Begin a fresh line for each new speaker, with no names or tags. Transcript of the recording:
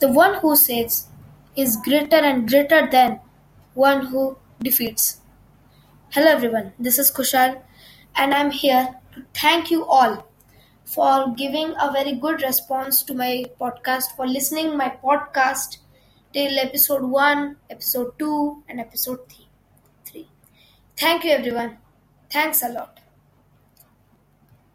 The one who saves is greater and greater than one who defeats. Hello everyone, this is Kushal and I'm here to thank you all for giving a very good response to my podcast, for listening my podcast till episode 1, episode 2 and episode 3. Thank you everyone. Thanks a lot.